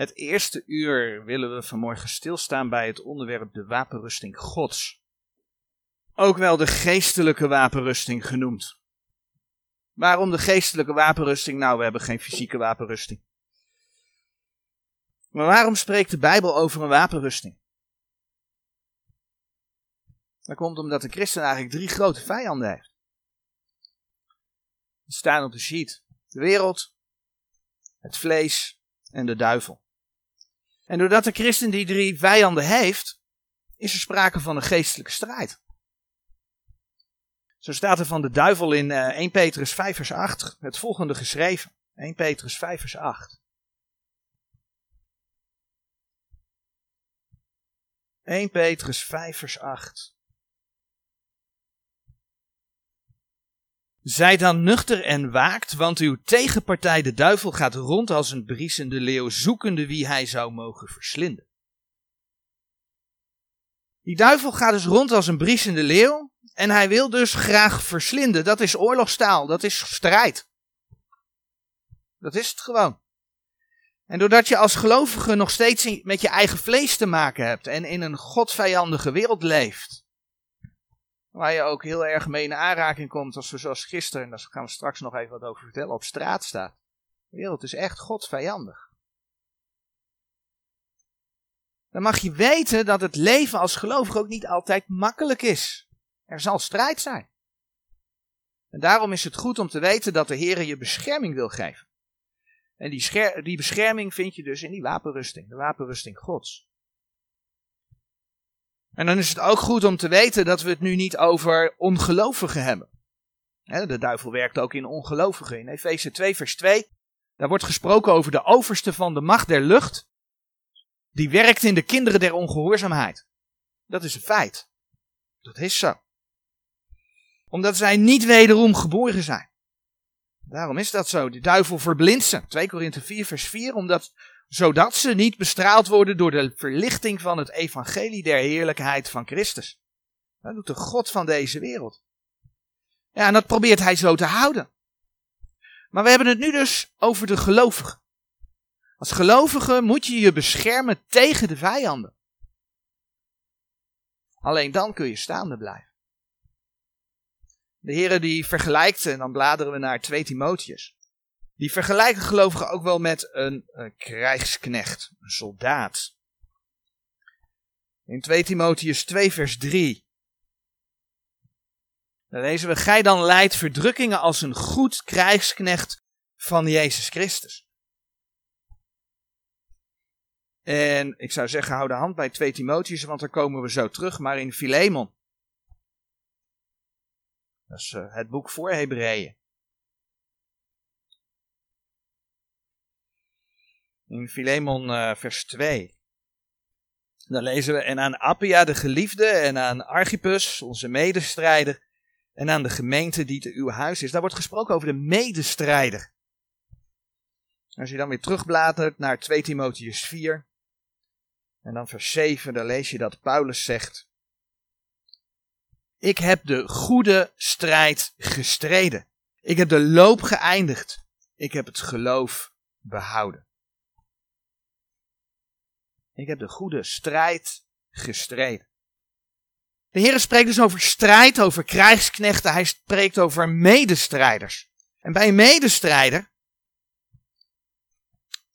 Het eerste uur willen we vanmorgen stilstaan bij het onderwerp de wapenrusting Gods. Ook wel de geestelijke wapenrusting genoemd. Waarom de geestelijke wapenrusting? Nou, we hebben geen fysieke wapenrusting. Maar waarom spreekt de Bijbel over een wapenrusting? Dat komt omdat de christen eigenlijk drie grote vijanden heeft. Die staan op de sheet. De wereld, het vlees en de duivel. En doordat de christen die drie vijanden heeft, is er sprake van een geestelijke strijd. Zo staat er van de duivel in 1 eh, Petrus 5 vers 8 het volgende geschreven. 1 Petrus 5 vers 8. 1 Petrus 5 vers 8. Zij dan nuchter en waakt, want uw tegenpartij de duivel gaat rond als een briesende leeuw, zoekende wie hij zou mogen verslinden. Die duivel gaat dus rond als een briesende leeuw en hij wil dus graag verslinden. Dat is oorlogstaal, dat is strijd. Dat is het gewoon. En doordat je als gelovige nog steeds met je eigen vlees te maken hebt en in een godvijandige wereld leeft, Waar je ook heel erg mee in aanraking komt als we zoals gisteren, en daar gaan we straks nog even wat over vertellen, op straat staat. De wereld is echt godsvijandig. Dan mag je weten dat het leven als gelovige ook niet altijd makkelijk is. Er zal strijd zijn. En daarom is het goed om te weten dat de Heer je bescherming wil geven. En die, die bescherming vind je dus in die wapenrusting, de wapenrusting Gods. En dan is het ook goed om te weten dat we het nu niet over ongelovigen hebben. De duivel werkt ook in ongelovigen. In Efeze 2, vers 2, daar wordt gesproken over de overste van de macht der lucht. Die werkt in de kinderen der ongehoorzaamheid. Dat is een feit. Dat is zo. Omdat zij niet wederom geboren zijn. Daarom is dat zo. De duivel verblindt ze. 2 Korinthe 4, vers 4. Omdat zodat ze niet bestraald worden door de verlichting van het evangelie der heerlijkheid van Christus. Dat doet de God van deze wereld. Ja, en dat probeert hij zo te houden. Maar we hebben het nu dus over de gelovigen. Als gelovige moet je je beschermen tegen de vijanden. Alleen dan kun je staande blijven. De Heer die vergelijkt, en dan bladeren we naar 2 Timotheus. Die vergelijken gelovigen ook wel met een, een krijgsknecht, een soldaat. In 2 Timotheus 2 vers 3. Dan lezen we, gij dan leidt verdrukkingen als een goed krijgsknecht van Jezus Christus. En ik zou zeggen, hou de hand bij 2 Timotheus, want daar komen we zo terug, maar in Philemon. Dat is uh, het boek voor Hebreeën. In Filemon uh, vers 2. Dan lezen we, en aan Appia de geliefde, en aan Archippus, onze medestrijder, en aan de gemeente die te uw huis is. Daar wordt gesproken over de medestrijder. Als je dan weer terugbladert naar 2 Timotheus 4, en dan vers 7, dan lees je dat Paulus zegt, ik heb de goede strijd gestreden. Ik heb de loop geëindigd. Ik heb het geloof behouden. Ik heb de goede strijd gestreden. De Heer spreekt dus over strijd, over krijgsknechten. Hij spreekt over medestrijders. En bij een medestrijder,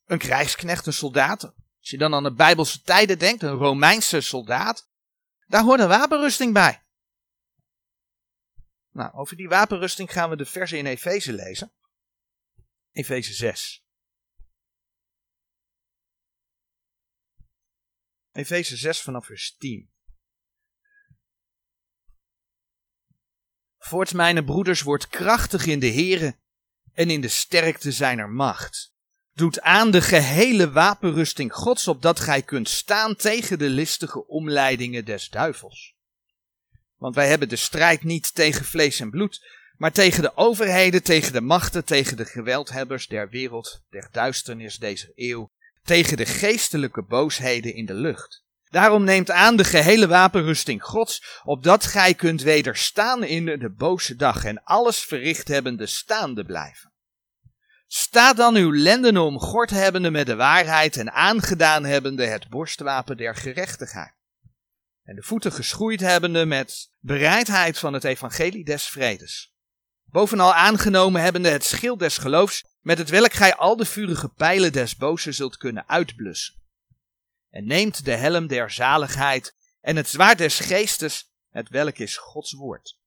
een krijgsknecht, een soldaat. Als je dan aan de Bijbelse tijden denkt, een Romeinse soldaat. Daar hoort een wapenrusting bij. Nou, over die wapenrusting gaan we de versen in Efeze lezen. Efeze 6. Efeze 6 vanaf vers 10. Voorts mijn broeders wordt krachtig in de Here en in de sterkte zijner macht. Doet aan de gehele wapenrusting Gods, opdat gij kunt staan tegen de listige omleidingen des duivels. Want wij hebben de strijd niet tegen vlees en bloed, maar tegen de overheden, tegen de machten, tegen de geweldhebbers der wereld, der duisternis deze eeuw, tegen de geestelijke boosheden in de lucht. Daarom neemt aan de gehele wapenrusting Gods, opdat gij kunt wederstaan in de boze dag en alles verricht hebbende staande blijven. Sta dan uw lenden omgord hebbende met de waarheid en aangedaan hebbende het borstwapen der gerechtigheid. En de voeten geschoeid hebbende met bereidheid van het evangelie des vredes. Bovenal aangenomen hebbende het schild des geloofs, met het welk gij al de vurige pijlen des bozen zult kunnen uitblussen. En neemt de helm der zaligheid en het zwaard des geestes, het welk is Gods woord.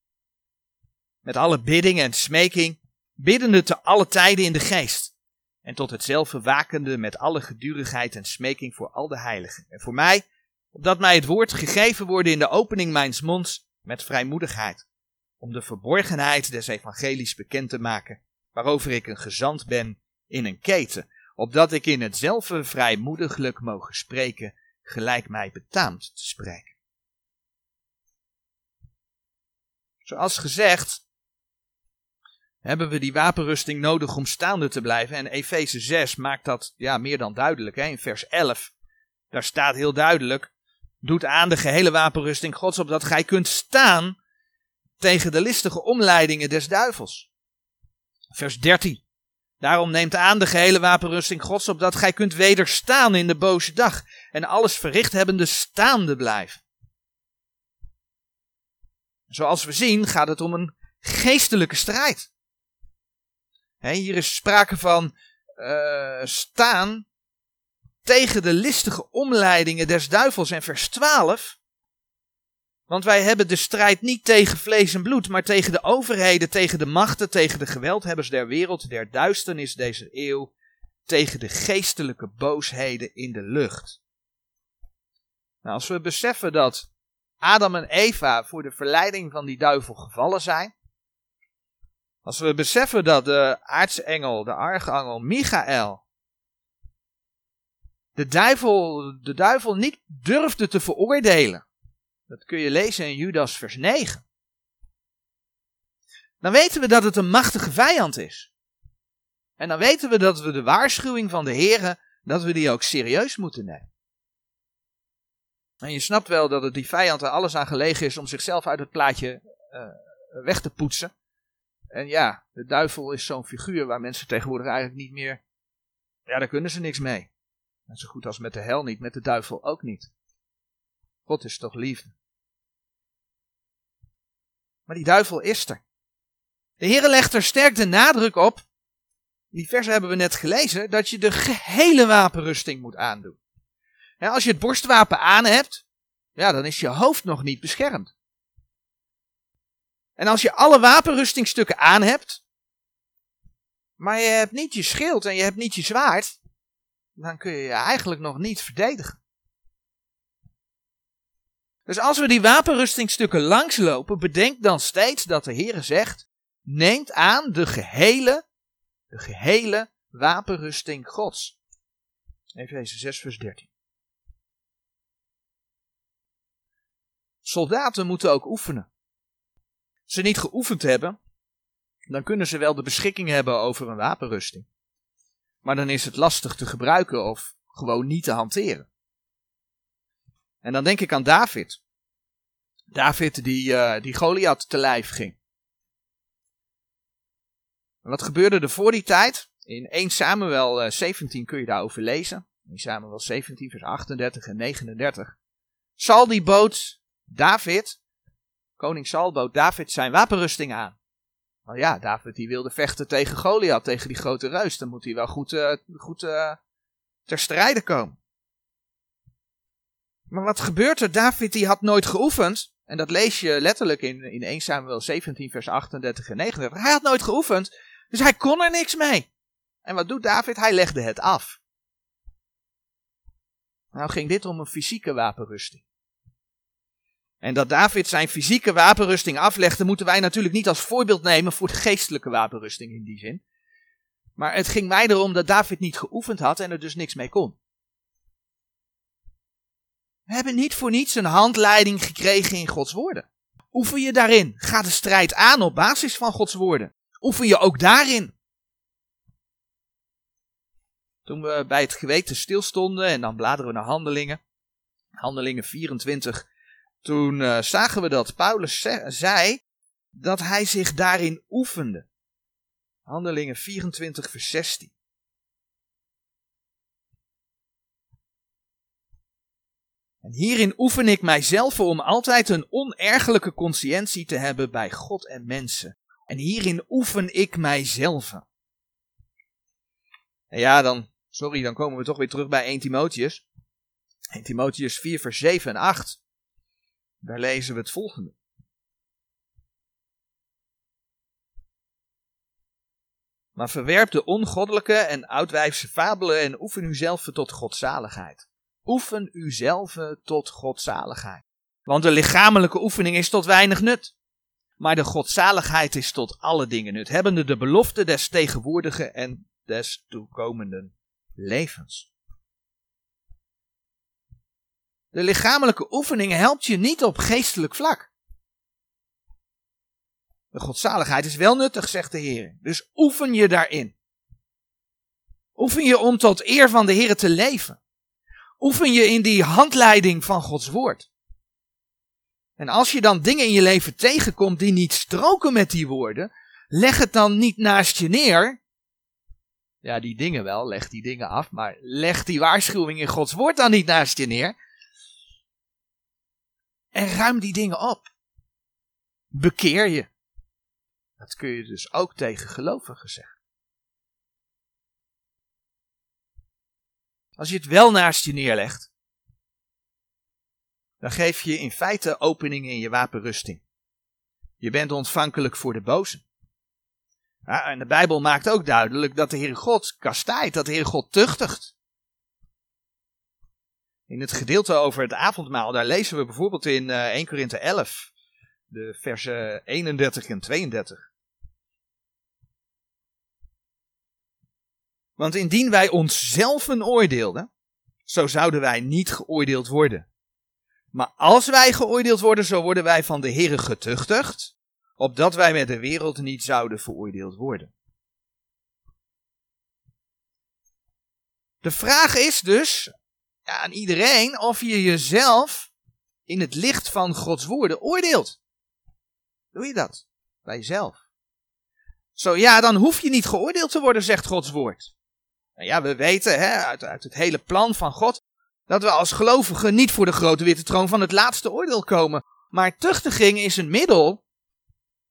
Met alle bidding en smeking, biddende te alle tijden in de geest. En tot hetzelfde wakende met alle gedurigheid en smeking voor al de heiligen. En voor mij, opdat mij het woord gegeven worden in de opening mijns monds met vrijmoedigheid. Om de verborgenheid des evangelies bekend te maken, waarover ik een gezant ben in een keten. Opdat ik in hetzelfde vrijmoediglijk mogen spreken, gelijk mij betaamt te spreken. Zoals gezegd, hebben we die wapenrusting nodig om staande te blijven. En Efeze 6 maakt dat ja, meer dan duidelijk. Hè? In vers 11, daar staat heel duidelijk, doet aan de gehele wapenrusting Gods op dat gij kunt staan tegen de listige omleidingen des duivels. Vers 13. Daarom neemt aan de gehele wapenrusting Gods op dat gij kunt wederstaan in de boze dag en alles verricht hebbende staande blijven. Zoals we zien gaat het om een geestelijke strijd hier is sprake van uh, staan tegen de listige omleidingen des duivels en vers 12. Want wij hebben de strijd niet tegen vlees en bloed, maar tegen de overheden, tegen de machten, tegen de geweldhebbers der wereld, der duisternis deze eeuw, tegen de geestelijke boosheden in de lucht. Nou, als we beseffen dat Adam en Eva voor de verleiding van die duivel gevallen zijn, als we beseffen dat de aartsengel, de archangel Michael, de duivel, de duivel niet durfde te veroordelen. Dat kun je lezen in Judas vers 9. Dan weten we dat het een machtige vijand is. En dan weten we dat we de waarschuwing van de Heeren, dat we die ook serieus moeten nemen. En je snapt wel dat het die vijand er alles aan gelegen is om zichzelf uit het plaatje uh, weg te poetsen. En ja, de duivel is zo'n figuur waar mensen tegenwoordig eigenlijk niet meer. Ja, daar kunnen ze niks mee. Net zo goed als met de hel niet, met de duivel ook niet. God is toch liefde. Maar die duivel is er. De Heer legt er sterk de nadruk op. Die versen hebben we net gelezen. Dat je de gehele wapenrusting moet aandoen. als je het borstwapen aan hebt. Ja, dan is je hoofd nog niet beschermd. En als je alle wapenrustingstukken aan hebt, maar je hebt niet je schild en je hebt niet je zwaard, dan kun je je eigenlijk nog niet verdedigen. Dus als we die wapenrustingstukken langslopen, bedenk dan steeds dat de Heer zegt, neemt aan de gehele, de gehele wapenrusting Gods. Efeze 6 vers 13. Soldaten moeten ook oefenen ze niet geoefend hebben, dan kunnen ze wel de beschikking hebben over een wapenrusting. Maar dan is het lastig te gebruiken of gewoon niet te hanteren. En dan denk ik aan David. David die, uh, die Goliath te lijf ging. En wat gebeurde er voor die tijd? In 1 Samuel 17 eh, kun je daarover lezen. In Samuel 17 vers 38 en 39. Zal die boot David Koning Saul bood David zijn wapenrusting aan. Nou ja, David die wilde vechten tegen Goliath, tegen die grote reus. Dan moet hij wel goed, uh, goed ter strijde komen. Maar wat gebeurt er? David die had nooit geoefend. En dat lees je letterlijk in, in 1 Samuel 17 vers 38 en 39. Hij had nooit geoefend, dus hij kon er niks mee. En wat doet David? Hij legde het af. Nou ging dit om een fysieke wapenrusting. En dat David zijn fysieke wapenrusting aflegde, moeten wij natuurlijk niet als voorbeeld nemen voor de geestelijke wapenrusting in die zin. Maar het ging mij erom dat David niet geoefend had en er dus niks mee kon. We hebben niet voor niets een handleiding gekregen in Gods woorden. Oefen je daarin? Ga de strijd aan op basis van Gods woorden. Oefen je ook daarin? Toen we bij het geweten stilstonden en dan bladeren we naar handelingen. Handelingen 24 toen uh, zagen we dat Paulus zei dat hij zich daarin oefende. Handelingen 24, vers 16. En hierin oefen ik mijzelf om altijd een onergelijke consciëntie te hebben bij God en mensen. En hierin oefen ik mijzelf. En ja, dan, sorry, dan komen we toch weer terug bij 1 Timotheus. 1 Timotheus 4, vers 7 en 8. Daar lezen we het volgende. Maar verwerp de ongoddelijke en oudwijfse fabelen en oefen uzelf tot godzaligheid. Oefen uzelf tot godzaligheid. Want de lichamelijke oefening is tot weinig nut. Maar de godzaligheid is tot alle dingen nut, hebbende de belofte des tegenwoordige en des toekomenden levens. De lichamelijke oefening helpt je niet op geestelijk vlak. De godzaligheid is wel nuttig, zegt de Heer. Dus oefen je daarin. Oefen je om tot eer van de Heer te leven. Oefen je in die handleiding van Gods woord. En als je dan dingen in je leven tegenkomt die niet stroken met die woorden, leg het dan niet naast je neer. Ja, die dingen wel, leg die dingen af, maar leg die waarschuwing in Gods woord dan niet naast je neer. En ruim die dingen op. Bekeer je. Dat kun je dus ook tegen gelovigen zeggen. Als je het wel naast je neerlegt, dan geef je in feite opening in je wapenrusting. Je bent ontvankelijk voor de boze. Ja, en de Bijbel maakt ook duidelijk dat de Heer God kastijdt, dat de Heer God tuchtigt. In het gedeelte over het avondmaal, daar lezen we bijvoorbeeld in 1 eh, Korinthe 11, de versen 31 en 32. Want indien wij onszelf oordeelden, zo zouden wij niet geoordeeld worden. Maar als wij geoordeeld worden, zo worden wij van de Heere getuchtigd, opdat wij met de wereld niet zouden veroordeeld worden. De vraag is dus ja, aan iedereen of je jezelf in het licht van Gods woorden oordeelt. Doe je dat bij jezelf? Zo ja, dan hoef je niet geoordeeld te worden, zegt Gods woord. Ja, we weten hè, uit, uit het hele plan van God dat we als gelovigen niet voor de grote witte troon van het laatste oordeel komen. Maar tuchtiging is een middel,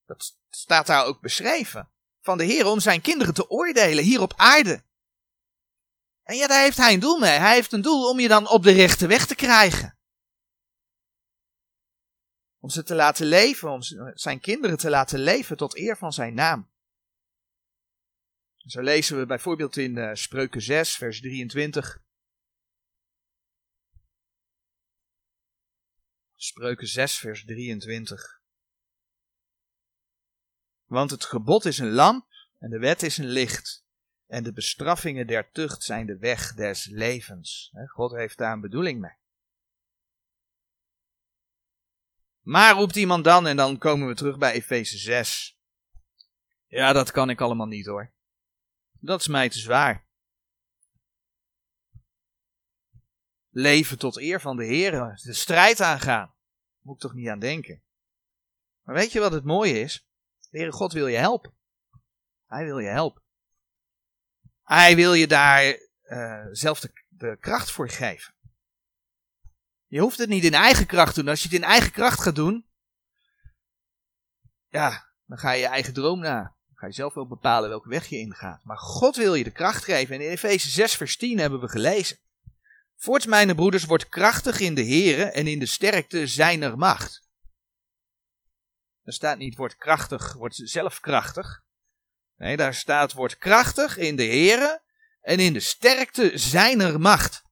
dat staat daar ook beschreven, van de Heer om zijn kinderen te oordelen hier op aarde. En ja, daar heeft hij een doel mee. Hij heeft een doel om je dan op de rechte weg te krijgen. Om ze te laten leven, om zijn kinderen te laten leven tot eer van zijn naam. Zo lezen we bijvoorbeeld in uh, Spreuken 6, vers 23. Spreuken 6, vers 23. Want het gebod is een lamp en de wet is een licht. En de bestraffingen der tucht zijn de weg des levens. God heeft daar een bedoeling mee. Maar roept iemand dan, en dan komen we terug bij Efeze 6. Ja, dat kan ik allemaal niet hoor. Dat is mij te zwaar. Leven tot eer van de Heer, de strijd aangaan. Moet ik toch niet aan denken. Maar weet je wat het mooie is? De Heere God wil je helpen. Hij wil je helpen. Hij wil je daar uh, zelf de, de kracht voor geven. Je hoeft het niet in eigen kracht te doen. Als je het in eigen kracht gaat doen, ja, dan ga je je eigen droom na ga je zelf wel bepalen welke weg je ingaat. Maar God wil je de kracht geven. En in Efeze 6 vers 10 hebben we gelezen. Voorts, mijn broeders, wordt krachtig in de Here en in de sterkte zijner macht. Er staat niet wordt krachtig, wordt zelf krachtig. Nee, daar staat wordt krachtig in de Here en in de sterkte zijner macht.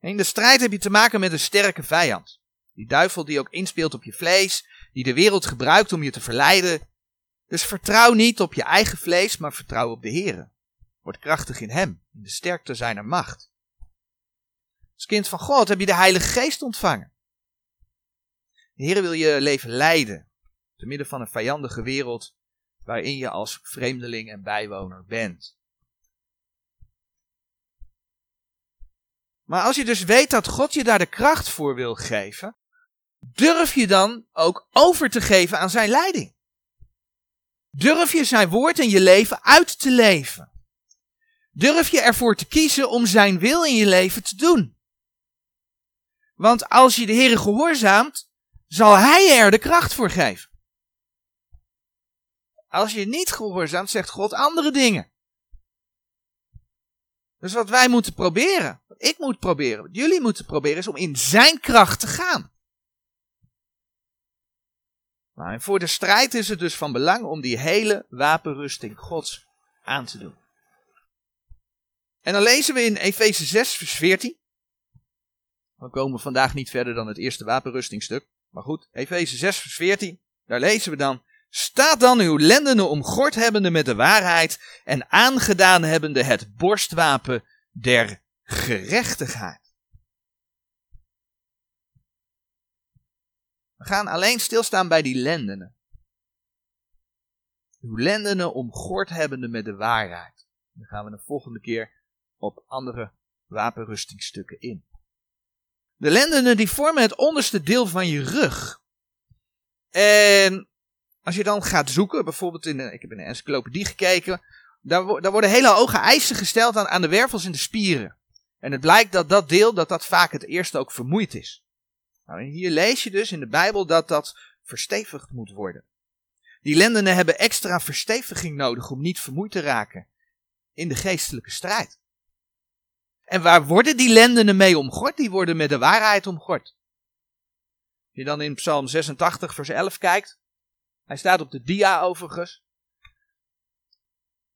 In de strijd heb je te maken met een sterke vijand. Die duivel die ook inspeelt op je vlees, die de wereld gebruikt om je te verleiden. Dus vertrouw niet op je eigen vlees, maar vertrouw op de Heer. Word krachtig in Hem, in de sterkte zijner macht. Als kind van God heb je de Heilige Geest ontvangen. De Heer wil je leven leiden, te midden van een vijandige wereld, waarin je als vreemdeling en bijwoner bent. Maar als je dus weet dat God je daar de kracht voor wil geven, durf je dan ook over te geven aan zijn leiding. Durf je zijn woord in je leven uit te leven? Durf je ervoor te kiezen om zijn wil in je leven te doen? Want als je de Heer gehoorzaamt, zal Hij er de kracht voor geven. Als je niet gehoorzaamt, zegt God andere dingen. Dus wat wij moeten proberen, wat ik moet proberen, wat jullie moeten proberen, is om in zijn kracht te gaan. Nou, voor de strijd is het dus van belang om die hele wapenrusting Gods aan te doen. En dan lezen we in Efeze 6, vers 14. We komen vandaag niet verder dan het eerste wapenrustingstuk. Maar goed, Efeze 6, vers 14. Daar lezen we dan. Staat dan uw lendenen omgord hebbende met de waarheid en aangedaan hebbende het borstwapen der gerechtigheid. We gaan alleen stilstaan bij die lendenen. Uw lendenen omgord hebbende met de waarheid. Dan gaan we de volgende keer op andere wapenrustingstukken in. De lendenen die vormen het onderste deel van je rug. En als je dan gaat zoeken, bijvoorbeeld in de, ik heb in de encyclopedie gekeken, daar, daar worden hele hoge eisen gesteld aan, aan de wervels en de spieren. En het blijkt dat dat deel, dat dat vaak het eerste ook vermoeid is. Nou, en hier lees je dus in de Bijbel dat dat verstevigd moet worden. Die lendenen hebben extra versteviging nodig om niet vermoeid te raken in de geestelijke strijd. En waar worden die lendenen mee omgord? Die worden met de waarheid omgord. Als je dan in Psalm 86, vers 11 kijkt, hij staat op de dia overigens.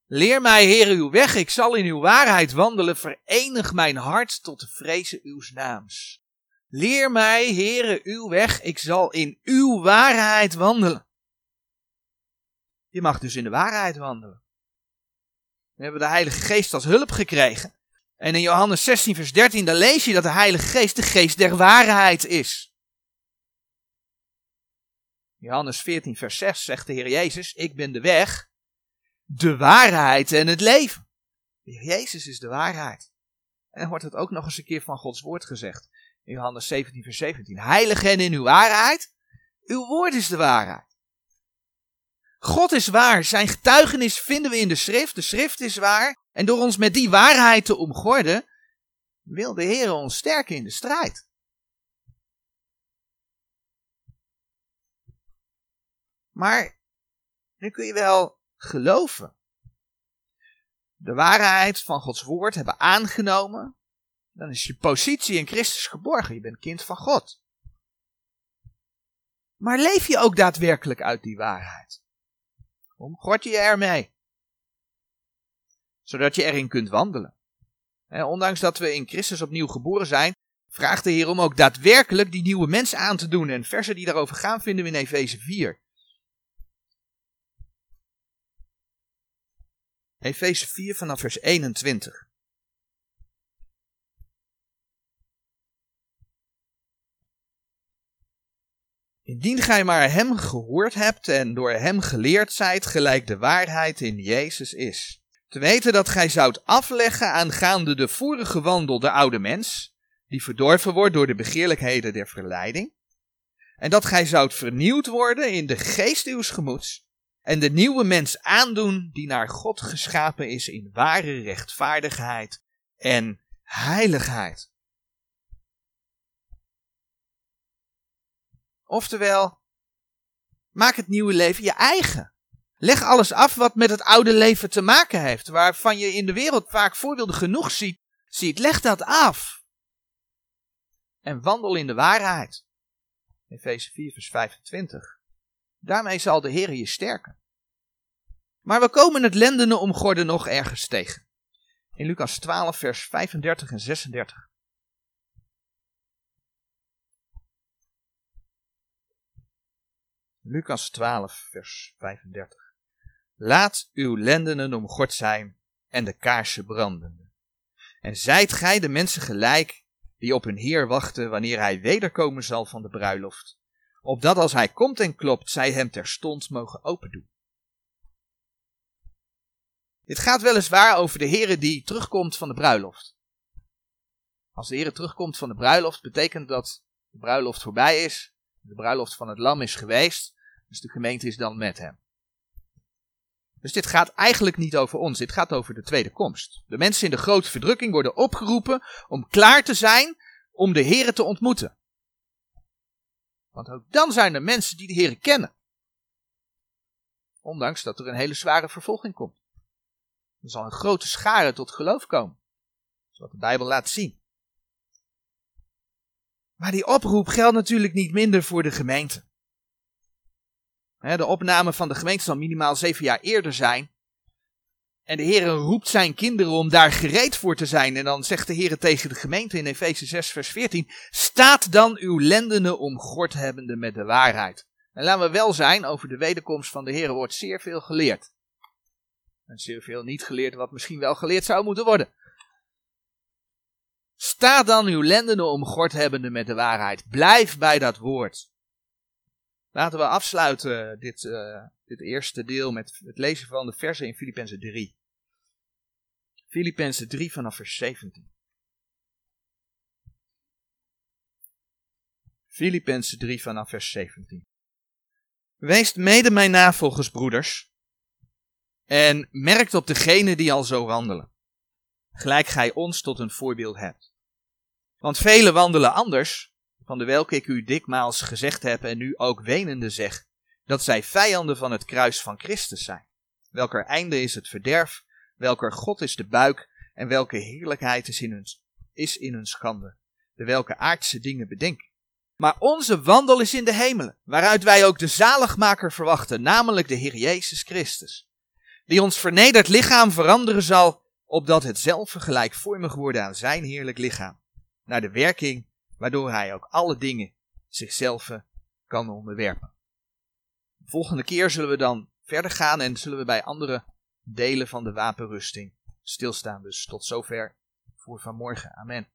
Leer mij, Heer, uw weg, ik zal in uw waarheid wandelen. Verenig mijn hart tot de vrezen uw naams. Leer mij, Heere, uw weg, ik zal in uw waarheid wandelen. Je mag dus in de waarheid wandelen. We hebben de Heilige Geest als hulp gekregen. En in Johannes 16, vers 13, dan lees je dat de Heilige Geest de geest der waarheid is. Johannes 14, vers 6 zegt de Heer Jezus, ik ben de weg, de waarheid en het leven. De Heer Jezus is de waarheid. En dan wordt het ook nog eens een keer van Gods woord gezegd. Johannes 17, vers 17. Heilig hen in uw waarheid. Uw woord is de waarheid. God is waar. Zijn getuigenis vinden we in de schrift. De schrift is waar. En door ons met die waarheid te omgorden, wil de Heer ons sterken in de strijd. Maar nu kun je wel geloven. De waarheid van Gods woord hebben aangenomen. Dan is je positie in Christus geborgen. Je bent kind van God. Maar leef je ook daadwerkelijk uit die waarheid? Omgord je ermee? Zodat je erin kunt wandelen. ondanks dat we in Christus opnieuw geboren zijn, vraagt de Heer om ook daadwerkelijk die nieuwe mens aan te doen. En versen die daarover gaan vinden we in Efeze 4. Efeze 4 vanaf vers 21. Indien gij maar hem gehoord hebt en door hem geleerd zijt, gelijk de waarheid in Jezus is. Te weten dat gij zoudt afleggen aangaande de vorige wandel de oude mens, die verdorven wordt door de begeerlijkheden der verleiding, en dat gij zoudt vernieuwd worden in de geest uws gemoeds, en de nieuwe mens aandoen die naar God geschapen is in ware rechtvaardigheid en heiligheid. Oftewel, maak het nieuwe leven je eigen. Leg alles af wat met het oude leven te maken heeft, waarvan je in de wereld vaak voorbeelden genoeg ziet. Leg dat af. En wandel in de waarheid. Efeze 4, vers 25. Daarmee zal de Heer je sterken. Maar we komen het lendene omgorden nog ergens tegen. In Lucas 12, vers 35 en 36. Lucas 12, vers 35. Laat uw lendenen omgord zijn en de kaarsen brandende. En zijt gij de mensen gelijk die op hun Heer wachten wanneer hij wederkomen zal van de bruiloft, opdat als hij komt en klopt, zij hem terstond mogen opendoen. Dit gaat weliswaar over de Heer die terugkomt van de bruiloft. Als de Heer terugkomt van de bruiloft, betekent dat de bruiloft voorbij is, de bruiloft van het lam is geweest, dus de gemeente is dan met hem. Dus dit gaat eigenlijk niet over ons, dit gaat over de tweede komst. De mensen in de grote verdrukking worden opgeroepen om klaar te zijn om de Here te ontmoeten. Want ook dan zijn er mensen die de Here kennen. Ondanks dat er een hele zware vervolging komt. Er zal een grote schare tot geloof komen. Zoals de Bijbel laat zien. Maar die oproep geldt natuurlijk niet minder voor de gemeente. De opname van de gemeente zal minimaal zeven jaar eerder zijn. En de Heer roept zijn kinderen om daar gereed voor te zijn. En dan zegt de Heer tegen de gemeente in Efeze 6, vers 14: Staat dan uw lendenen omgord hebbende met de waarheid. En laten we wel zijn, over de wederkomst van de Heer wordt zeer veel geleerd. En zeer veel niet geleerd, wat misschien wel geleerd zou moeten worden. Sta dan uw lendenen omgord hebbende met de waarheid. Blijf bij dat woord. Laten we afsluiten dit, uh, dit eerste deel met het lezen van de versen in Filippenzen 3. Filippenzen 3 vanaf vers 17. Filippenzen 3 vanaf vers 17. Wees mede mijn navolgers, broeders, en merkt op degene die al zo wandelen, gelijk gij ons tot een voorbeeld hebt. Want velen wandelen anders, van de welke ik u dikmaals gezegd heb en nu ook wenende zeg, dat zij vijanden van het kruis van Christus zijn, welker einde is het verderf, welker God is de buik, en welke heerlijkheid is in hun, is in hun schande, de welke aardse dingen bedenken. Maar onze wandel is in de hemelen, waaruit wij ook de zaligmaker verwachten, namelijk de Heer Jezus Christus, die ons vernederd lichaam veranderen zal, opdat het zelf gelijkvormig worden aan zijn heerlijk lichaam, naar de werking waardoor hij ook alle dingen zichzelf kan onderwerpen. volgende keer zullen we dan verder gaan en zullen we bij andere delen van de wapenrusting stilstaan. Dus tot zover voor vanmorgen. Amen.